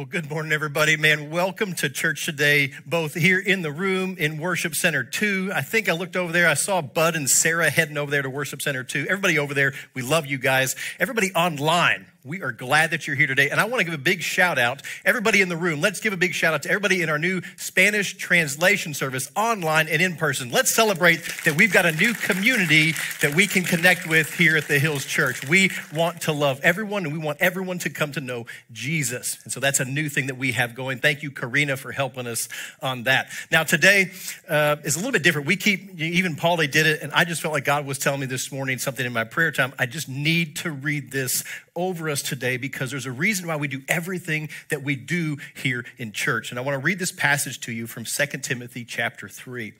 Well, good morning, everybody. Man, welcome to church today, both here in the room in Worship Center 2. I think I looked over there. I saw Bud and Sarah heading over there to Worship Center 2. Everybody over there, we love you guys. Everybody online, we are glad that you're here today. And I want to give a big shout out, everybody in the room. Let's give a big shout out to everybody in our new Spanish translation service, online and in person. Let's celebrate that we've got a new community that we can connect with here at the Hills Church. We want to love everyone and we want everyone to come to know Jesus. And so that's a new thing that we have going. Thank you, Karina, for helping us on that. Now, today uh, is a little bit different. We keep, even Paulie did it, and I just felt like God was telling me this morning something in my prayer time. I just need to read this over us today because there's a reason why we do everything that we do here in church. And I want to read this passage to you from 2 Timothy chapter 3.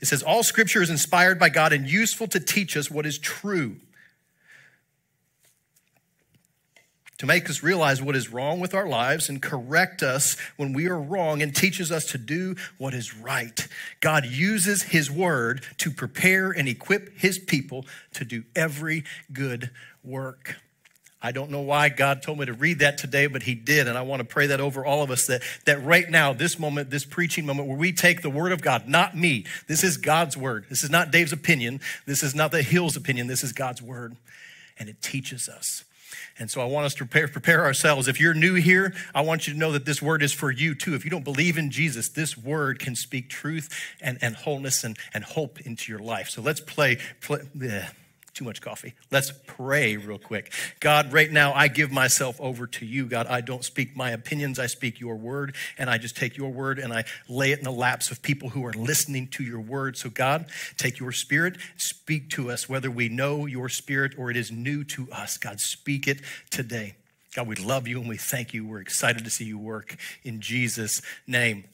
It says, All scripture is inspired by God and useful to teach us what is true, to make us realize what is wrong with our lives and correct us when we are wrong and teaches us to do what is right. God uses his word to prepare and equip his people to do every good work. I don't know why God told me to read that today, but He did. And I want to pray that over all of us that, that right now, this moment, this preaching moment, where we take the Word of God, not me, this is God's Word. This is not Dave's opinion. This is not the Hill's opinion. This is God's Word. And it teaches us. And so I want us to prepare, prepare ourselves. If you're new here, I want you to know that this word is for you too. If you don't believe in Jesus, this word can speak truth and, and wholeness and, and hope into your life. So let's play, play bleh too much coffee. Let's pray real quick. God, right now, I give myself over to you. God, I don't speak my opinions, I speak your word, and I just take your word and I lay it in the laps of people who are listening to your word. So, God, take your spirit, speak to us, whether we know your spirit or it is new to us. God, speak it today. God, we love you and we thank you. We're excited to see you work in Jesus' name.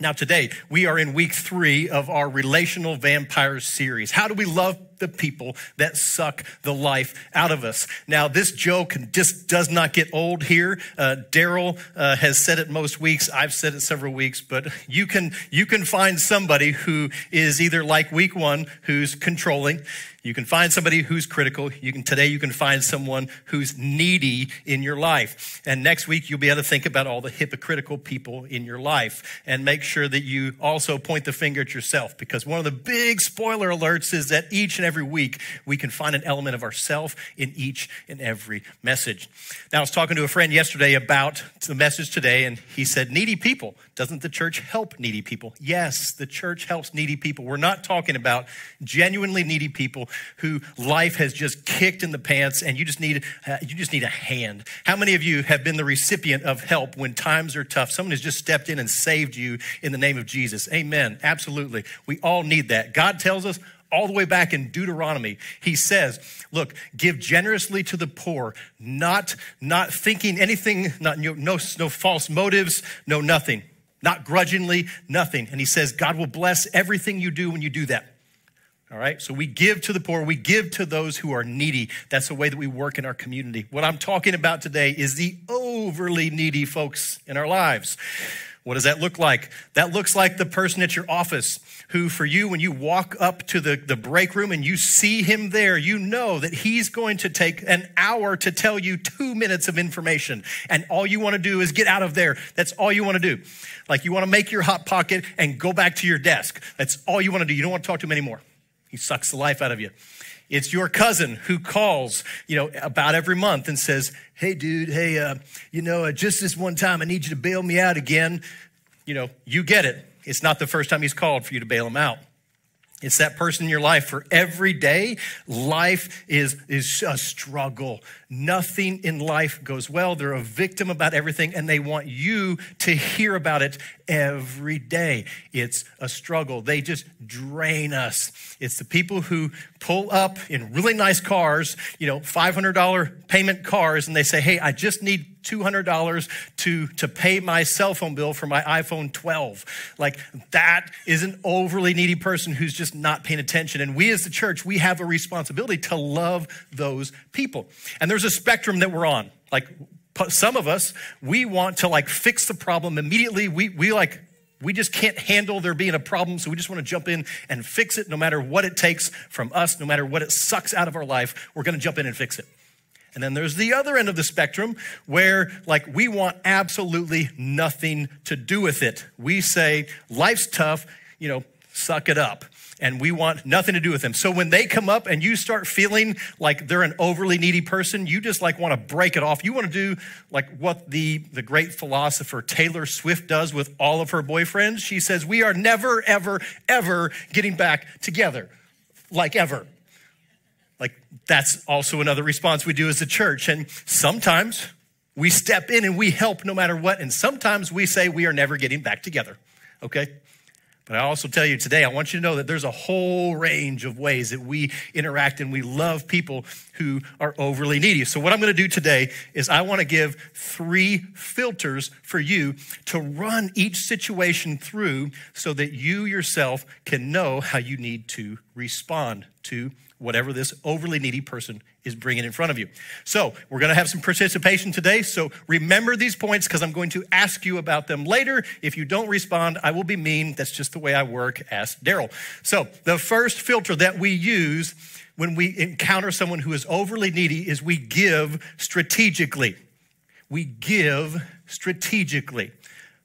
Now, today, we are in week three of our Relational Vampires series. How do we love the people that suck the life out of us? Now, this joke just does not get old here. Uh, Daryl uh, has said it most weeks. I've said it several weeks, but you can, you can find somebody who is either like week one, who's controlling. You can find somebody who's critical. You can today you can find someone who's needy in your life. And next week you'll be able to think about all the hypocritical people in your life and make sure that you also point the finger at yourself because one of the big spoiler alerts is that each and every week we can find an element of ourself in each and every message. Now I was talking to a friend yesterday about the message today and he said needy people. Doesn't the church help needy people? Yes, the church helps needy people. We're not talking about genuinely needy people who life has just kicked in the pants and you just need uh, you just need a hand. How many of you have been the recipient of help when times are tough? Someone has just stepped in and saved you in the name of Jesus. Amen. Absolutely. We all need that. God tells us all the way back in Deuteronomy, he says, look, give generously to the poor, not, not thinking anything, not, no, no, no false motives, no nothing, not grudgingly, nothing. And he says, God will bless everything you do when you do that. All right, so we give to the poor, we give to those who are needy. That's the way that we work in our community. What I'm talking about today is the overly needy folks in our lives. What does that look like? That looks like the person at your office who, for you, when you walk up to the, the break room and you see him there, you know that he's going to take an hour to tell you two minutes of information. And all you want to do is get out of there. That's all you want to do. Like you want to make your hot pocket and go back to your desk. That's all you want to do. You don't want to talk to him anymore. He sucks the life out of you. It's your cousin who calls, you know, about every month and says, Hey, dude, hey, uh, you know, uh, just this one time, I need you to bail me out again. You know, you get it. It's not the first time he's called for you to bail him out. It's that person in your life for every day. Life is, is a struggle. Nothing in life goes well. They're a victim about everything and they want you to hear about it every day. It's a struggle. They just drain us. It's the people who pull up in really nice cars, you know, $500 payment cars, and they say, Hey, I just need $200 to, to pay my cell phone bill for my iPhone 12. Like, that is an overly needy person who's just not paying attention. And we as the church, we have a responsibility to love those people. And there's a spectrum that we're on. Like, some of us, we want to like fix the problem immediately. We, we like, we just can't handle there being a problem, so we just want to jump in and fix it no matter what it takes from us, no matter what it sucks out of our life. We're going to jump in and fix it. And then there's the other end of the spectrum where, like, we want absolutely nothing to do with it. We say, life's tough, you know, suck it up. And we want nothing to do with them. So when they come up and you start feeling like they're an overly needy person, you just like want to break it off. You want to do like what the, the great philosopher Taylor Swift does with all of her boyfriends. She says, We are never, ever, ever getting back together. Like ever. Like that's also another response we do as a church. And sometimes we step in and we help no matter what. And sometimes we say we are never getting back together. Okay? But I also tell you today, I want you to know that there's a whole range of ways that we interact and we love people who are overly needy. So, what I'm going to do today is I want to give three filters for you to run each situation through so that you yourself can know how you need to respond to whatever this overly needy person is bringing in front of you. So, we're going to have some participation today. So, remember these points because I'm going to ask you about them later. If you don't respond, I will be mean. That's just the way I work. Ask Daryl. So, the first filter that we use when we encounter someone who is overly needy is we give strategically. We give strategically.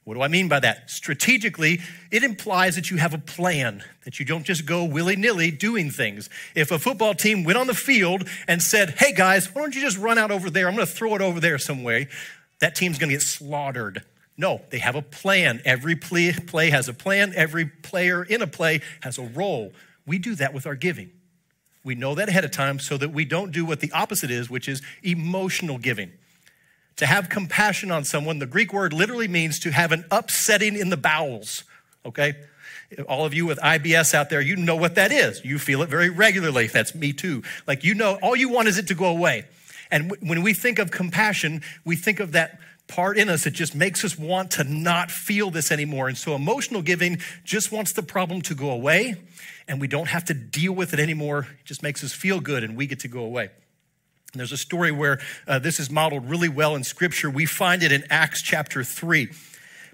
What do I mean by that? Strategically, it implies that you have a plan, that you don't just go willy nilly doing things. If a football team went on the field and said, hey guys, why don't you just run out over there? I'm going to throw it over there some way, that team's going to get slaughtered. No, they have a plan. Every play, play has a plan, every player in a play has a role. We do that with our giving. We know that ahead of time so that we don't do what the opposite is, which is emotional giving. To have compassion on someone, the Greek word literally means to have an upsetting in the bowels, okay? All of you with IBS out there, you know what that is. You feel it very regularly. That's me too. Like, you know, all you want is it to go away. And w- when we think of compassion, we think of that part in us that just makes us want to not feel this anymore. And so emotional giving just wants the problem to go away, and we don't have to deal with it anymore. It just makes us feel good, and we get to go away. And there's a story where uh, this is modeled really well in Scripture. We find it in Acts chapter 3.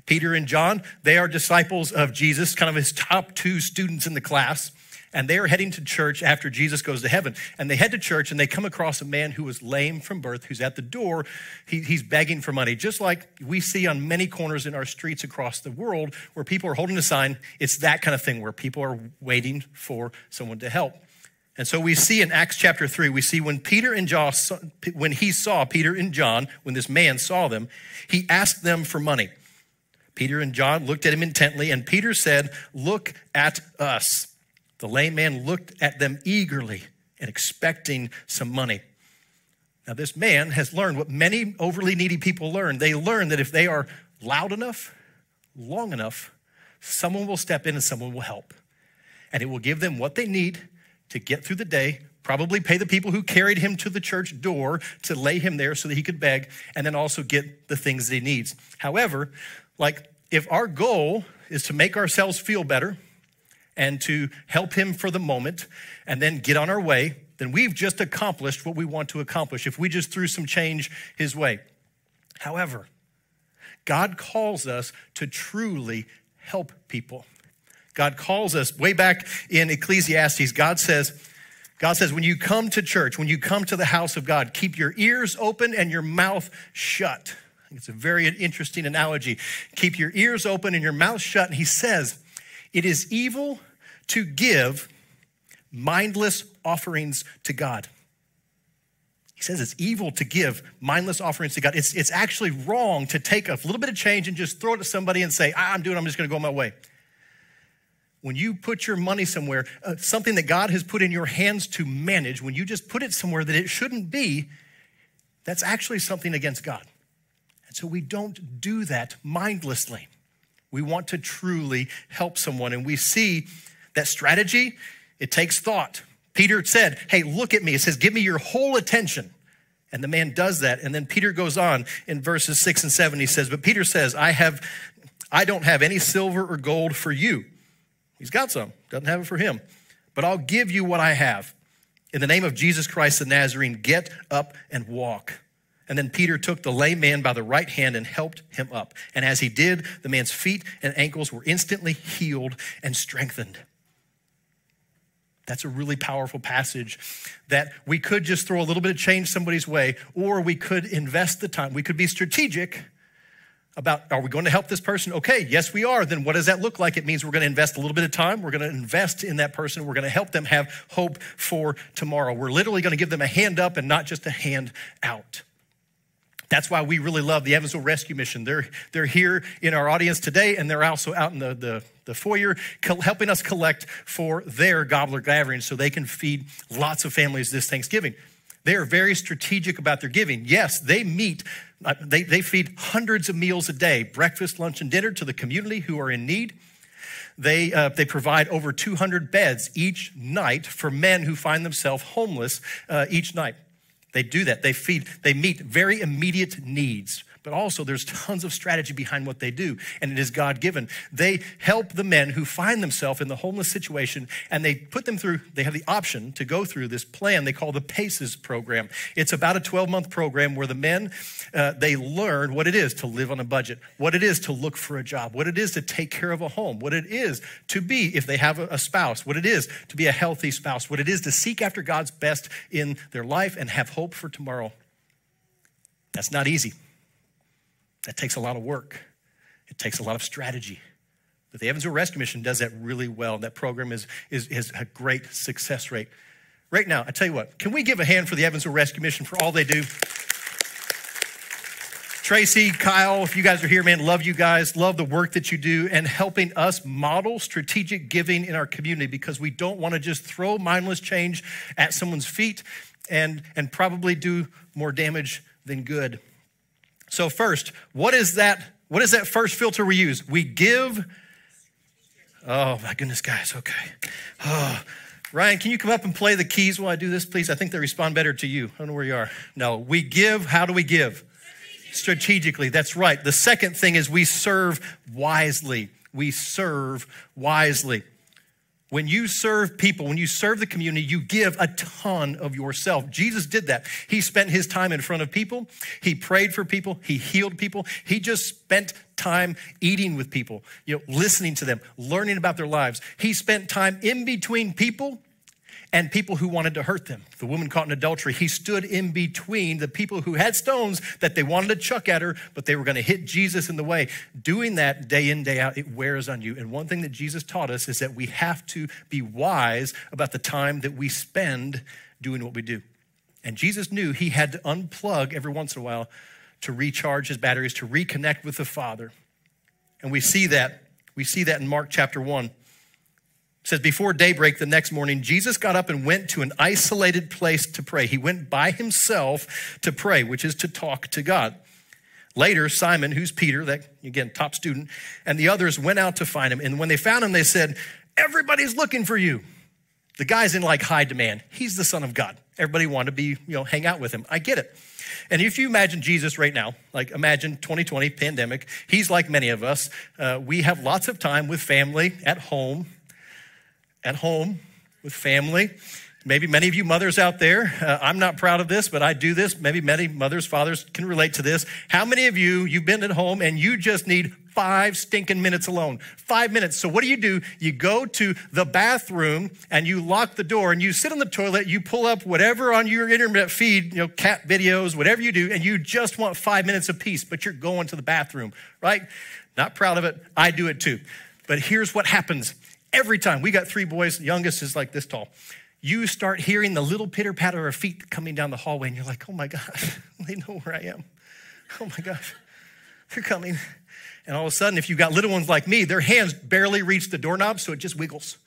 Peter and John, they are disciples of Jesus, kind of his top two students in the class. And they are heading to church after Jesus goes to heaven. And they head to church and they come across a man who was lame from birth, who's at the door. He, he's begging for money, just like we see on many corners in our streets across the world where people are holding a sign. It's that kind of thing where people are waiting for someone to help. And so we see in Acts chapter 3, we see when Peter and John, when he saw Peter and John, when this man saw them, he asked them for money. Peter and John looked at him intently, and Peter said, Look at us. The lame man looked at them eagerly and expecting some money. Now, this man has learned what many overly needy people learn. They learn that if they are loud enough, long enough, someone will step in and someone will help. And it will give them what they need to get through the day, probably pay the people who carried him to the church door to lay him there so that he could beg, and then also get the things that he needs. However, like if our goal is to make ourselves feel better and to help him for the moment and then get on our way, then we've just accomplished what we want to accomplish if we just threw some change his way. However, God calls us to truly help people. God calls us way back in Ecclesiastes, God says, God says, when you come to church, when you come to the house of God, keep your ears open and your mouth shut. It's a very interesting analogy. Keep your ears open and your mouth shut. And he says, it is evil to give mindless offerings to God. He says it's evil to give mindless offerings to God. It's, it's actually wrong to take a little bit of change and just throw it to somebody and say, I'm doing, I'm just going to go my way when you put your money somewhere, uh, something that God has put in your hands to manage, when you just put it somewhere that it shouldn't be, that's actually something against God. And so we don't do that mindlessly. We want to truly help someone. And we see that strategy, it takes thought. Peter said, Hey, look at me. It says, Give me your whole attention. And the man does that. And then Peter goes on in verses six and seven. He says, But Peter says, I have, I don't have any silver or gold for you He's got some, doesn't have it for him. But I'll give you what I have. In the name of Jesus Christ the Nazarene, get up and walk. And then Peter took the lame man by the right hand and helped him up. And as he did, the man's feet and ankles were instantly healed and strengthened. That's a really powerful passage that we could just throw a little bit of change somebody's way, or we could invest the time. We could be strategic about are we going to help this person? Okay, yes, we are. Then what does that look like? It means we're going to invest a little bit of time. We're going to invest in that person. We're going to help them have hope for tomorrow. We're literally going to give them a hand up and not just a hand out. That's why we really love the Evansville Rescue Mission. They're, they're here in our audience today, and they're also out in the, the, the foyer helping us collect for their gobbler gathering so they can feed lots of families this Thanksgiving. They are very strategic about their giving. Yes, they meet, they, they feed hundreds of meals a day breakfast, lunch, and dinner to the community who are in need. They, uh, they provide over 200 beds each night for men who find themselves homeless uh, each night. They do that. They feed, they meet very immediate needs but also there's tons of strategy behind what they do, and it is God given. They help the men who find themselves in the homeless situation, and they put them through, they have the option to go through this plan they call the PACES program. It's about a 12 month program where the men, uh, they learn what it is to live on a budget, what it is to look for a job, what it is to take care of a home, what it is to be, if they have a spouse, what it is to be a healthy spouse, what it is to seek after God's best in their life and have hope for tomorrow. That's not easy. That takes a lot of work, it takes a lot of strategy. But the Evansville Rescue Mission does that really well. That program is, is, is a great success rate. Right now, I tell you what, can we give a hand for the Evansville Rescue Mission for all they do? Tracy, Kyle, if you guys are here, man, love you guys. Love the work that you do and helping us model strategic giving in our community because we don't want to just throw mindless change at someone's feet and, and probably do more damage than good. So first, what is that? What is that first filter we use? We give. Oh my goodness, guys. Okay. Oh, Ryan, can you come up and play the keys while I do this, please? I think they respond better to you. I don't know where you are. No, we give. How do we give? Strategically. Strategically. That's right. The second thing is we serve wisely. We serve wisely. When you serve people, when you serve the community, you give a ton of yourself. Jesus did that. He spent his time in front of people. He prayed for people. He healed people. He just spent time eating with people, you know, listening to them, learning about their lives. He spent time in between people and people who wanted to hurt them. The woman caught in adultery, he stood in between the people who had stones that they wanted to chuck at her, but they were going to hit Jesus in the way. Doing that day in, day out, it wears on you. And one thing that Jesus taught us is that we have to be wise about the time that we spend doing what we do. And Jesus knew he had to unplug every once in a while to recharge his batteries, to reconnect with the Father. And we see that. We see that in Mark chapter 1 says before daybreak the next morning jesus got up and went to an isolated place to pray. He went by himself to pray which is to talk to god. Later simon who's peter that again top student and the others went out to find him. And when they found him they said everybody's looking for you. The guy's in like high demand. He's the son of god. Everybody wanted to be you know hang out with him. I get it. And if you imagine Jesus right now, like imagine 2020 pandemic, he's like many of us. Uh, we have lots of time with family at home, at home with family. Maybe many of you mothers out there, uh, I'm not proud of this, but I do this. Maybe many mothers, fathers can relate to this. How many of you, you've been at home and you just need five stinking minutes alone? Five minutes. So what do you do? You go to the bathroom and you lock the door and you sit on the toilet, you pull up whatever on your internet feed, you know, cat videos, whatever you do, and you just want five minutes of peace, but you're going to the bathroom, right? Not proud of it. I do it too. But here's what happens Every time we got three boys, youngest is like this tall. You start hearing the little pitter patter of feet coming down the hallway, and you're like, oh my gosh, they know where I am. Oh my gosh, they're coming. And all of a sudden, if you've got little ones like me, their hands barely reach the doorknob, so it just wiggles.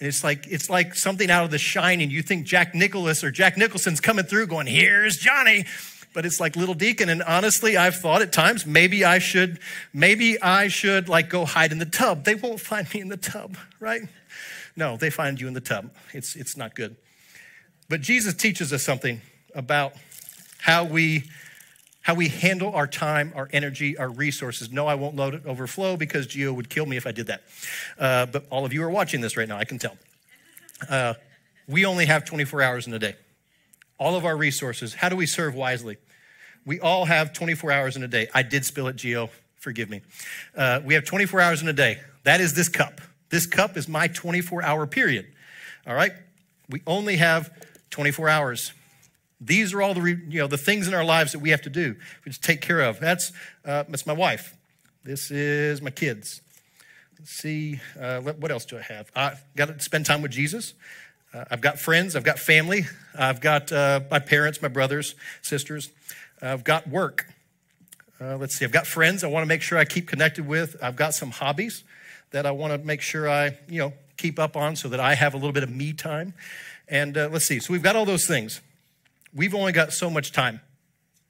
And it's like it's like something out of the shining. You think Jack Nicholas or Jack Nicholson's coming through going, here's Johnny but it's like little deacon. And honestly, I've thought at times maybe I should, maybe I should like go hide in the tub. They won't find me in the tub, right? No, they find you in the tub. It's it's not good. But Jesus teaches us something about how we how we handle our time, our energy, our resources. No, I won't load it overflow because Geo would kill me if I did that. Uh, but all of you are watching this right now, I can tell. Uh, we only have 24 hours in a day all of our resources. How do we serve wisely? We all have 24 hours in a day. I did spill it, Geo. Forgive me. Uh, we have 24 hours in a day. That is this cup. This cup is my 24 hour period. All right? We only have 24 hours. These are all the you know the things in our lives that we have to do. We just take care of. That's uh, that's my wife. This is my kids. Let's see uh, what else do I have? I got to spend time with Jesus. Uh, I've got friends. I've got family. I've got uh, my parents, my brothers, sisters. I've got work. Uh, let's see. I've got friends. I want to make sure I keep connected with. I've got some hobbies that I want to make sure I you know keep up on so that I have a little bit of me time. And uh, let's see. So we've got all those things we've only got so much time.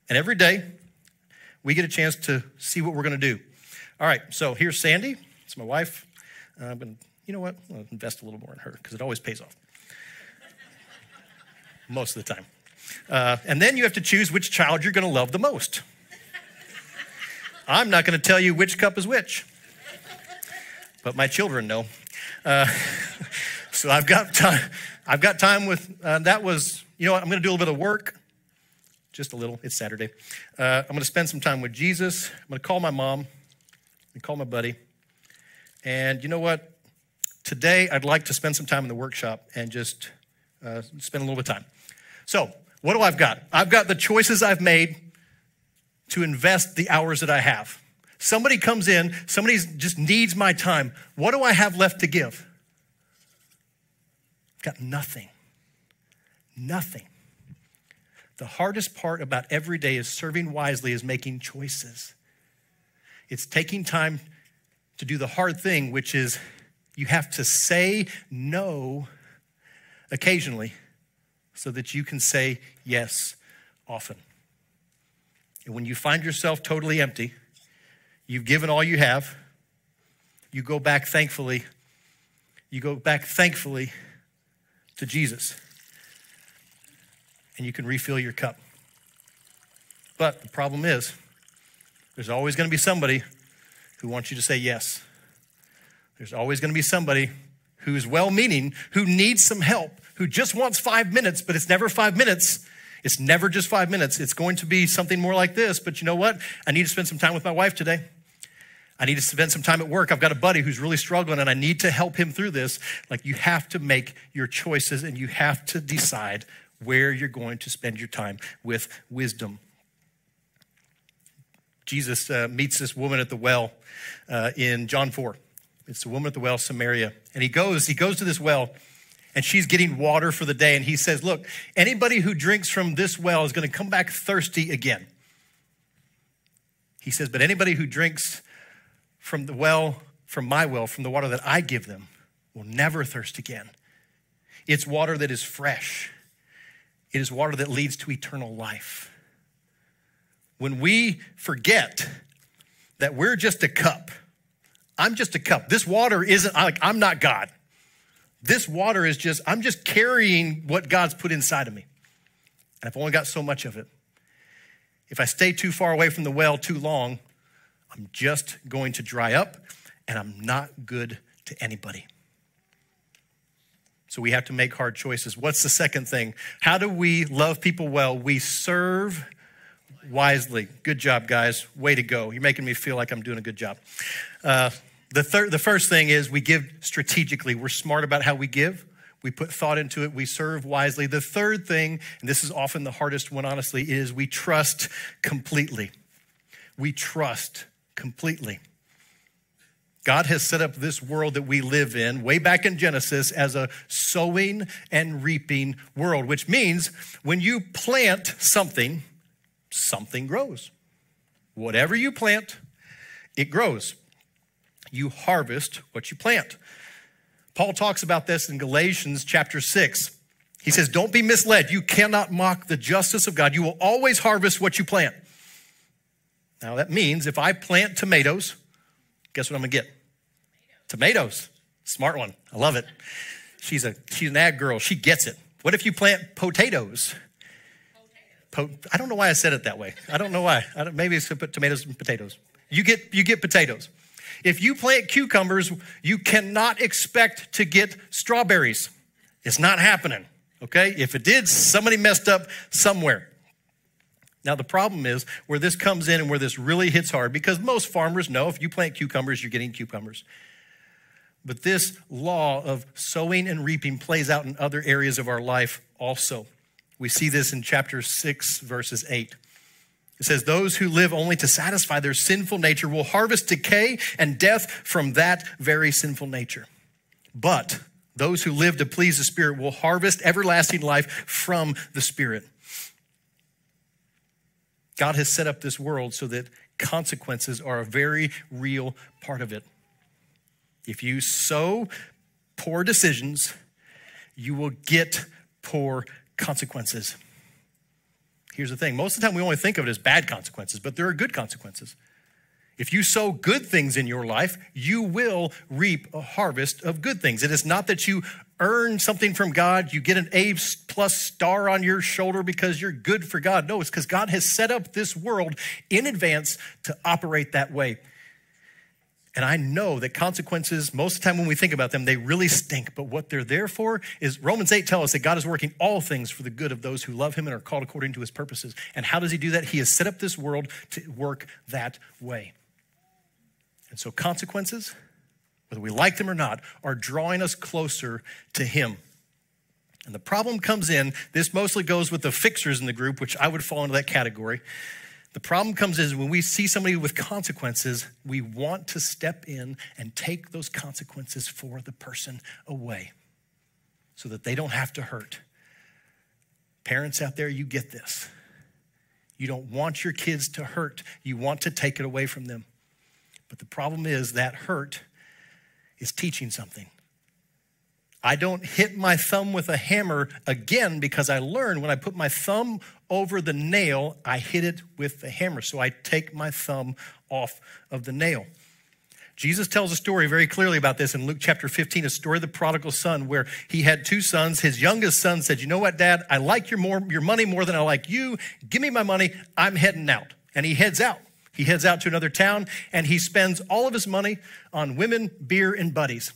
And every day, we get a chance to see what we're going to do. All right, so here's Sandy. It's my wife. Uh, I'm going to, you know what? I'll invest a little more in her because it always pays off. Most of the time. Uh, and then you have to choose which child you're going to love the most. I'm not going to tell you which cup is which, but my children know. Uh, so I've got time. I've got time with. Uh, that was you know what? I'm going to do a little bit of work, just a little. It's Saturday. Uh, I'm going to spend some time with Jesus. I'm going to call my mom and call my buddy. And you know what? Today, I'd like to spend some time in the workshop and just uh, spend a little bit of time. So, what do I've got? I've got the choices I've made to invest the hours that I have. Somebody comes in, somebody just needs my time. What do I have left to give? I've got nothing. Nothing. The hardest part about every day is serving wisely is making choices. It's taking time to do the hard thing, which is you have to say no occasionally so that you can say yes often. And when you find yourself totally empty, you've given all you have, you go back thankfully, you go back thankfully to Jesus and you can refill your cup. But the problem is, there's always going to be somebody who wants you to say yes. There's always going to be somebody who's well meaning, who needs some help, who just wants five minutes, but it's never five minutes. It's never just five minutes. It's going to be something more like this. But you know what? I need to spend some time with my wife today. I need to spend some time at work. I've got a buddy who's really struggling and I need to help him through this. Like you have to make your choices and you have to decide where you're going to spend your time with wisdom. Jesus uh, meets this woman at the well uh, in John 4. It's the woman at the well, Samaria. And he goes, he goes to this well, and she's getting water for the day. And he says, Look, anybody who drinks from this well is going to come back thirsty again. He says, But anybody who drinks from the well, from my well, from the water that I give them, will never thirst again. It's water that is fresh it is water that leads to eternal life. When we forget that we're just a cup, I'm just a cup. This water isn't like I'm not God. This water is just, I'm just carrying what God's put inside of me. And I've only got so much of it. If I stay too far away from the well too long, I'm just going to dry up and I'm not good to anybody. So we have to make hard choices. What's the second thing? How do we love people well? We serve wisely. Good job, guys. Way to go. You're making me feel like I'm doing a good job. Uh, the, third, the first thing is we give strategically. We're smart about how we give. We put thought into it. We serve wisely. The third thing, and this is often the hardest one, honestly, is we trust completely. We trust completely. God has set up this world that we live in way back in Genesis as a sowing and reaping world, which means when you plant something, something grows. Whatever you plant, it grows. You harvest what you plant. Paul talks about this in Galatians chapter 6. He says, Don't be misled. You cannot mock the justice of God. You will always harvest what you plant. Now, that means if I plant tomatoes, guess what I'm gonna get? Tomatoes. Smart one. I love it. She's a she's an ag girl. She gets it. What if you plant potatoes? Po- I don't know why I said it that way. I don't know why. Don't, maybe it's to put tomatoes and potatoes. You get you get potatoes. If you plant cucumbers, you cannot expect to get strawberries. It's not happening. Okay? If it did, somebody messed up somewhere. Now, the problem is where this comes in and where this really hits hard because most farmers know if you plant cucumbers, you're getting cucumbers. But this law of sowing and reaping plays out in other areas of our life also. We see this in chapter 6, verses 8. It says, Those who live only to satisfy their sinful nature will harvest decay and death from that very sinful nature. But those who live to please the Spirit will harvest everlasting life from the Spirit. God has set up this world so that consequences are a very real part of it. If you sow poor decisions, you will get poor consequences. Here's the thing most of the time we only think of it as bad consequences, but there are good consequences. If you sow good things in your life, you will reap a harvest of good things. It is not that you earn something from God, you get an A plus star on your shoulder because you're good for God. No, it's because God has set up this world in advance to operate that way. And I know that consequences, most of the time when we think about them, they really stink. But what they're there for is Romans 8 tells us that God is working all things for the good of those who love him and are called according to his purposes. And how does he do that? He has set up this world to work that way. And so consequences, whether we like them or not, are drawing us closer to him. And the problem comes in, this mostly goes with the fixers in the group, which I would fall into that category. The problem comes is when we see somebody with consequences, we want to step in and take those consequences for the person away so that they don't have to hurt. Parents out there, you get this. You don't want your kids to hurt, you want to take it away from them. But the problem is that hurt is teaching something. I don't hit my thumb with a hammer again because I learned when I put my thumb over the nail, I hit it with the hammer. So I take my thumb off of the nail. Jesus tells a story very clearly about this in Luke chapter 15, a story of the prodigal son, where he had two sons. His youngest son said, You know what, Dad? I like your, more, your money more than I like you. Give me my money. I'm heading out. And he heads out. He heads out to another town and he spends all of his money on women, beer, and buddies.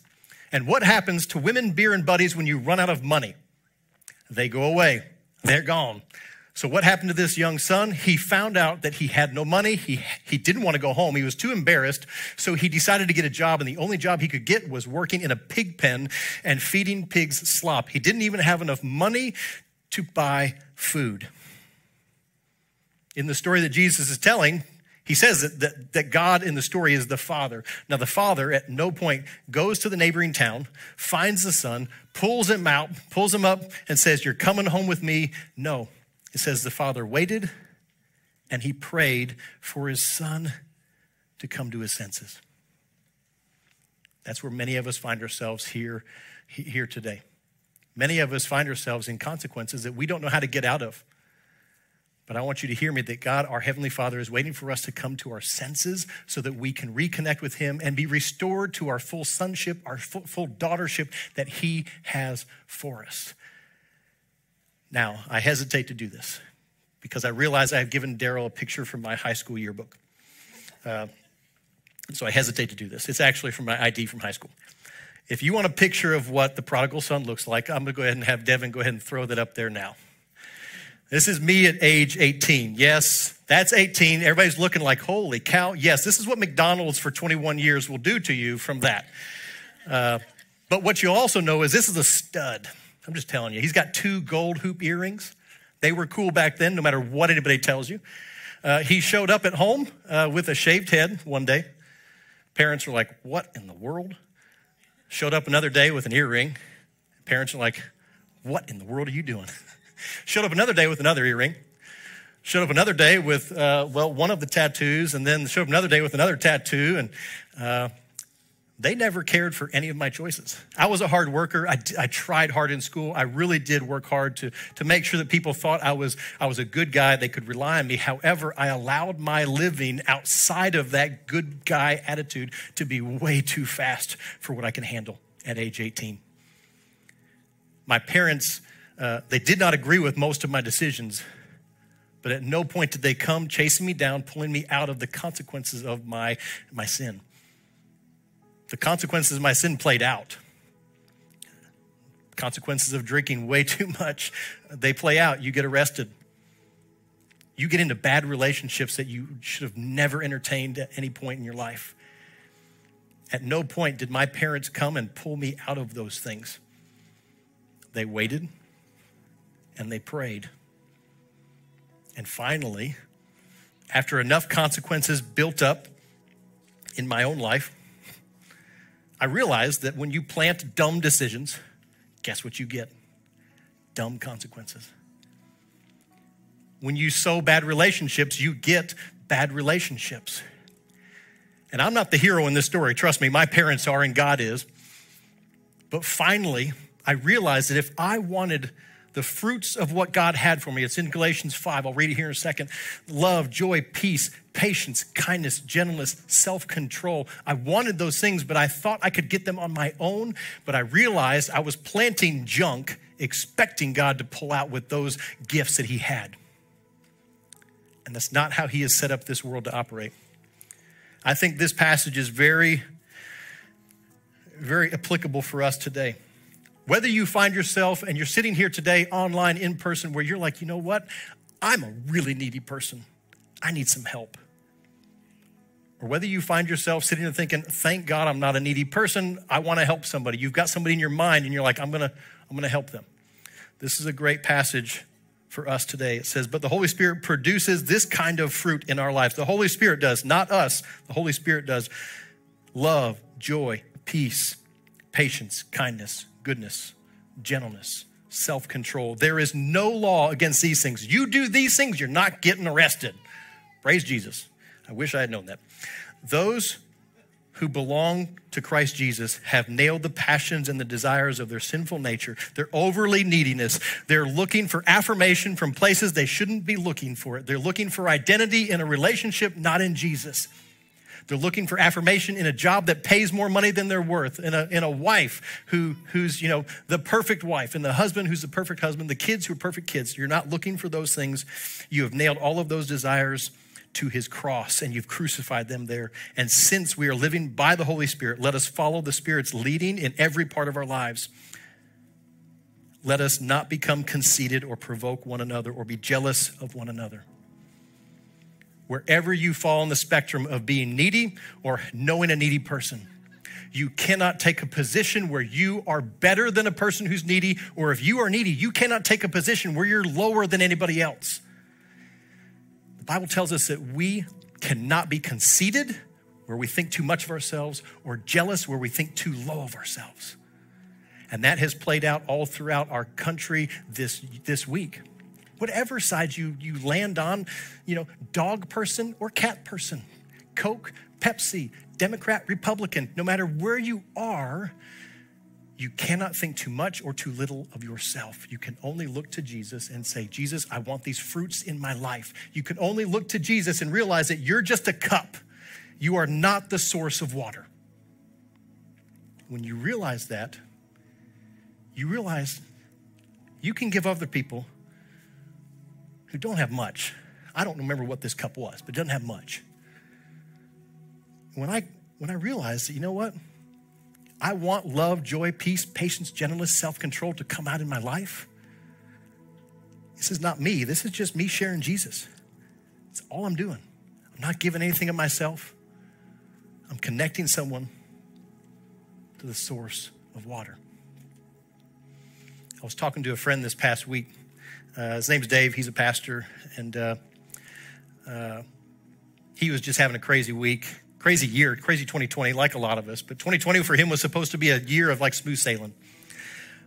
And what happens to women, beer, and buddies when you run out of money? They go away, they're gone. So, what happened to this young son? He found out that he had no money. He, he didn't want to go home. He was too embarrassed. So, he decided to get a job, and the only job he could get was working in a pig pen and feeding pigs slop. He didn't even have enough money to buy food. In the story that Jesus is telling, he says that, that, that, God in the story is the father. Now, the father at no point goes to the neighboring town, finds the son, pulls him out, pulls him up, and says, You're coming home with me. No. It says the father waited and he prayed for his son to come to his senses. That's where many of us find ourselves here, here today. Many of us find ourselves in consequences that we don't know how to get out of. But I want you to hear me that God, our Heavenly Father, is waiting for us to come to our senses so that we can reconnect with Him and be restored to our full sonship, our full, full daughtership that He has for us. Now, I hesitate to do this because I realize I have given Daryl a picture from my high school yearbook. Uh, so I hesitate to do this. It's actually from my ID from high school. If you want a picture of what the prodigal son looks like, I'm going to go ahead and have Devin go ahead and throw that up there now. This is me at age 18. Yes, that's 18. Everybody's looking like, holy cow. Yes, this is what McDonald's for 21 years will do to you from that. Uh, but what you also know is this is a stud. I'm just telling you. He's got two gold hoop earrings. They were cool back then, no matter what anybody tells you. Uh, he showed up at home uh, with a shaved head one day. Parents were like, What in the world? Showed up another day with an earring. Parents are like, What in the world are you doing? Showed up another day with another earring. Showed up another day with, uh, well, one of the tattoos, and then showed up another day with another tattoo. And uh, they never cared for any of my choices. I was a hard worker. I, I tried hard in school. I really did work hard to, to make sure that people thought I was, I was a good guy. They could rely on me. However, I allowed my living outside of that good guy attitude to be way too fast for what I can handle at age 18. My parents uh, they did not agree with most of my decisions, but at no point did they come chasing me down, pulling me out of the consequences of my, my sin. The consequences of my sin played out. Consequences of drinking way too much, they play out. You get arrested. You get into bad relationships that you should have never entertained at any point in your life. At no point did my parents come and pull me out of those things. They waited and they prayed. And finally, after enough consequences built up in my own life, I realized that when you plant dumb decisions, guess what you get? Dumb consequences. When you sow bad relationships, you get bad relationships. And I'm not the hero in this story. Trust me, my parents are and God is. But finally, I realized that if I wanted the fruits of what God had for me, it's in Galatians 5. I'll read it here in a second love, joy, peace, patience, kindness, gentleness, self control. I wanted those things, but I thought I could get them on my own. But I realized I was planting junk, expecting God to pull out with those gifts that He had. And that's not how He has set up this world to operate. I think this passage is very, very applicable for us today. Whether you find yourself and you're sitting here today online in person where you're like, you know what? I'm a really needy person. I need some help. Or whether you find yourself sitting there thinking, thank God I'm not a needy person. I want to help somebody. You've got somebody in your mind and you're like, I'm going to, I'm going to help them. This is a great passage for us today. It says, But the Holy Spirit produces this kind of fruit in our lives. The Holy Spirit does, not us. The Holy Spirit does love, joy, peace, patience, kindness, goodness, gentleness, self control. There is no law against these things. You do these things, you're not getting arrested. Praise Jesus. I wish I had known that. Those who belong to Christ Jesus have nailed the passions and the desires of their sinful nature, their overly neediness. They're looking for affirmation from places they shouldn't be looking for it. They're looking for identity in a relationship, not in Jesus. They're looking for affirmation in a job that pays more money than they're worth, in a, in a wife who, who's, you know, the perfect wife, and the husband who's the perfect husband, the kids who are perfect kids. You're not looking for those things. You have nailed all of those desires to his cross and you've crucified them there. And since we are living by the Holy Spirit, let us follow the Spirit's leading in every part of our lives. Let us not become conceited or provoke one another or be jealous of one another. Wherever you fall on the spectrum of being needy or knowing a needy person, you cannot take a position where you are better than a person who's needy, or if you are needy, you cannot take a position where you're lower than anybody else. The Bible tells us that we cannot be conceited where we think too much of ourselves or jealous where we think too low of ourselves. And that has played out all throughout our country this, this week. Whatever side you, you land on, you know, dog person or cat person, Coke, Pepsi, Democrat, Republican, no matter where you are, you cannot think too much or too little of yourself. You can only look to Jesus and say, Jesus, I want these fruits in my life. You can only look to Jesus and realize that you're just a cup. You are not the source of water. When you realize that, you realize you can give other people who don't have much. I don't remember what this cup was, but doesn't have much. When I when I realized that, you know what? I want love, joy, peace, patience, gentleness, self control to come out in my life. This is not me. This is just me sharing Jesus. It's all I'm doing. I'm not giving anything of myself. I'm connecting someone to the source of water. I was talking to a friend this past week. Uh, his name's Dave. He's a pastor, and uh, uh, he was just having a crazy week crazy year, crazy 2020, like a lot of us. But 2020 for him was supposed to be a year of like smooth sailing.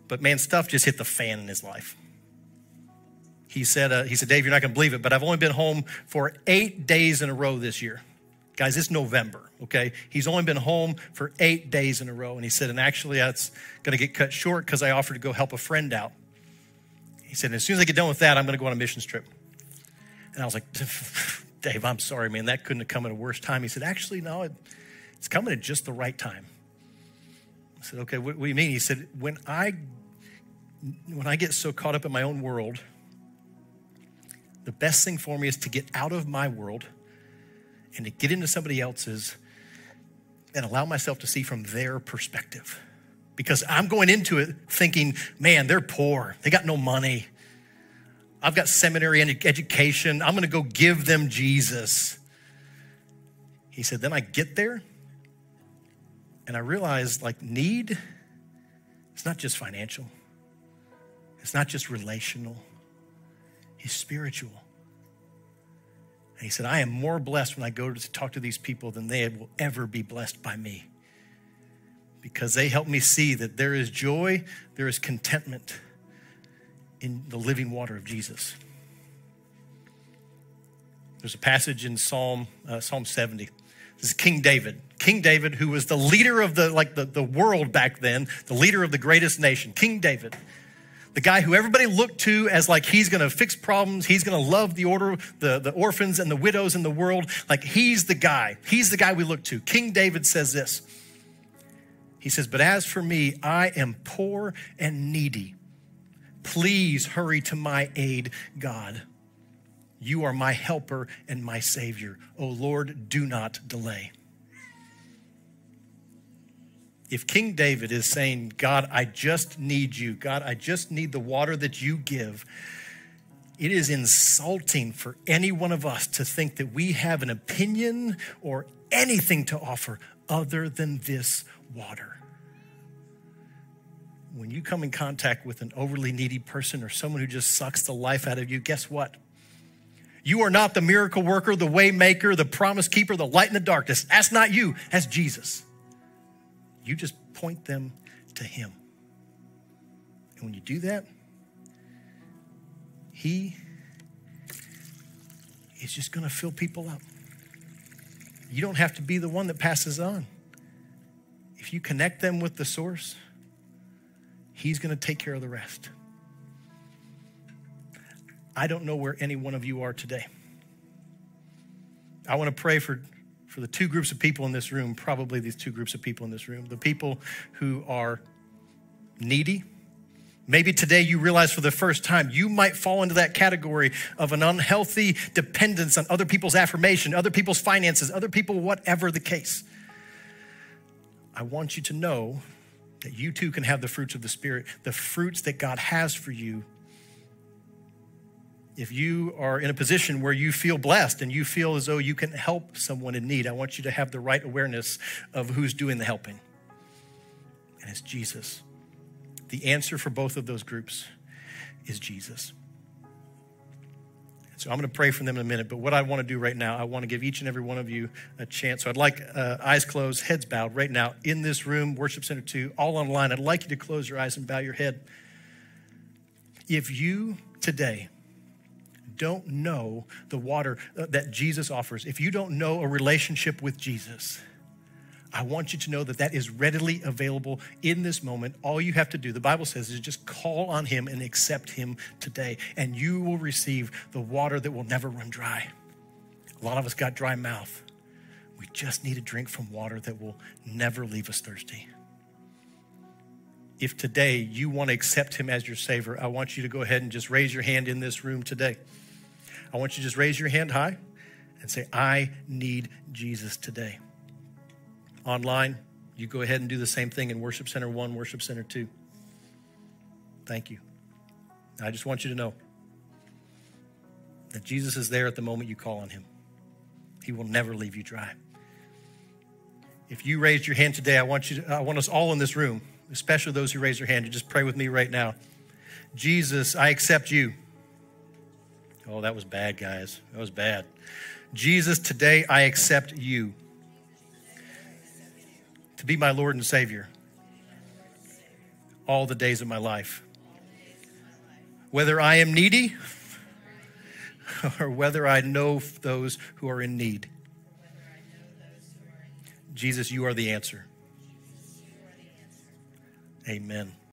But man, stuff just hit the fan in his life. He said, uh, he said, Dave, you're not going to believe it, but I've only been home for eight days in a row this year. Guys, it's November, okay? He's only been home for eight days in a row. And he said, and actually, that's going to get cut short because I offered to go help a friend out. He said, as soon as I get done with that, I'm going to go on a missions trip. And I was like, Dave, I'm sorry, man, that couldn't have come at a worse time. He said, Actually, no, it, it's coming at just the right time. I said, Okay, what, what do you mean? He said, When I when I get so caught up in my own world, the best thing for me is to get out of my world and to get into somebody else's and allow myself to see from their perspective. Because I'm going into it thinking, man, they're poor. They got no money. I've got seminary and education. I'm going to go give them Jesus. He said, then I get there And I realized like need, it's not just financial, it's not just relational, it's spiritual. And he said, I am more blessed when I go to talk to these people than they will ever be blessed by me. Because they help me see that there is joy, there is contentment in the living water of Jesus. There's a passage in Psalm, uh, Psalm 70. This is King David. King David, who was the leader of the like the, the world back then, the leader of the greatest nation, King David. The guy who everybody looked to as like he's gonna fix problems, he's gonna love the order, the, the orphans and the widows in the world. Like he's the guy. He's the guy we look to. King David says this. He says, But as for me, I am poor and needy. Please hurry to my aid, God. You are my helper and my savior. O Lord, do not delay. If King David is saying, God, I just need you, God, I just need the water that you give, it is insulting for any one of us to think that we have an opinion or anything to offer other than this water. When you come in contact with an overly needy person or someone who just sucks the life out of you, guess what? You are not the miracle worker, the way maker, the promise keeper, the light in the darkness. That's not you, that's Jesus. You just point them to Him. And when you do that, He is just going to fill people up. You don't have to be the one that passes on. If you connect them with the source, He's going to take care of the rest. I don't know where any one of you are today. I want to pray for, for the two groups of people in this room, probably these two groups of people in this room the people who are needy. Maybe today you realize for the first time you might fall into that category of an unhealthy dependence on other people's affirmation, other people's finances, other people, whatever the case. I want you to know that you too can have the fruits of the Spirit, the fruits that God has for you if you are in a position where you feel blessed and you feel as though you can help someone in need, I want you to have the right awareness of who's doing the helping. And it's Jesus. The answer for both of those groups is Jesus. So I'm going to pray for them in a minute, but what I want to do right now, I want to give each and every one of you a chance. So I'd like uh, eyes closed, heads bowed right now in this room, Worship Center 2, all online. I'd like you to close your eyes and bow your head. If you today, don't know the water uh, that Jesus offers, if you don't know a relationship with Jesus, I want you to know that that is readily available in this moment. All you have to do, the Bible says, is just call on Him and accept Him today, and you will receive the water that will never run dry. A lot of us got dry mouth. We just need a drink from water that will never leave us thirsty. If today you want to accept Him as your Savior, I want you to go ahead and just raise your hand in this room today. I want you to just raise your hand high and say, I need Jesus today. Online, you go ahead and do the same thing in Worship Center 1, Worship Center 2. Thank you. I just want you to know that Jesus is there at the moment you call on him. He will never leave you dry. If you raised your hand today, I want you to, I want us all in this room, especially those who raise their hand, to just pray with me right now. Jesus, I accept you Oh, that was bad, guys. That was bad. Jesus, today I accept you to be my Lord and Savior all the days of my life. Whether I am needy or whether I know those who are in need. Jesus, you are the answer. Amen.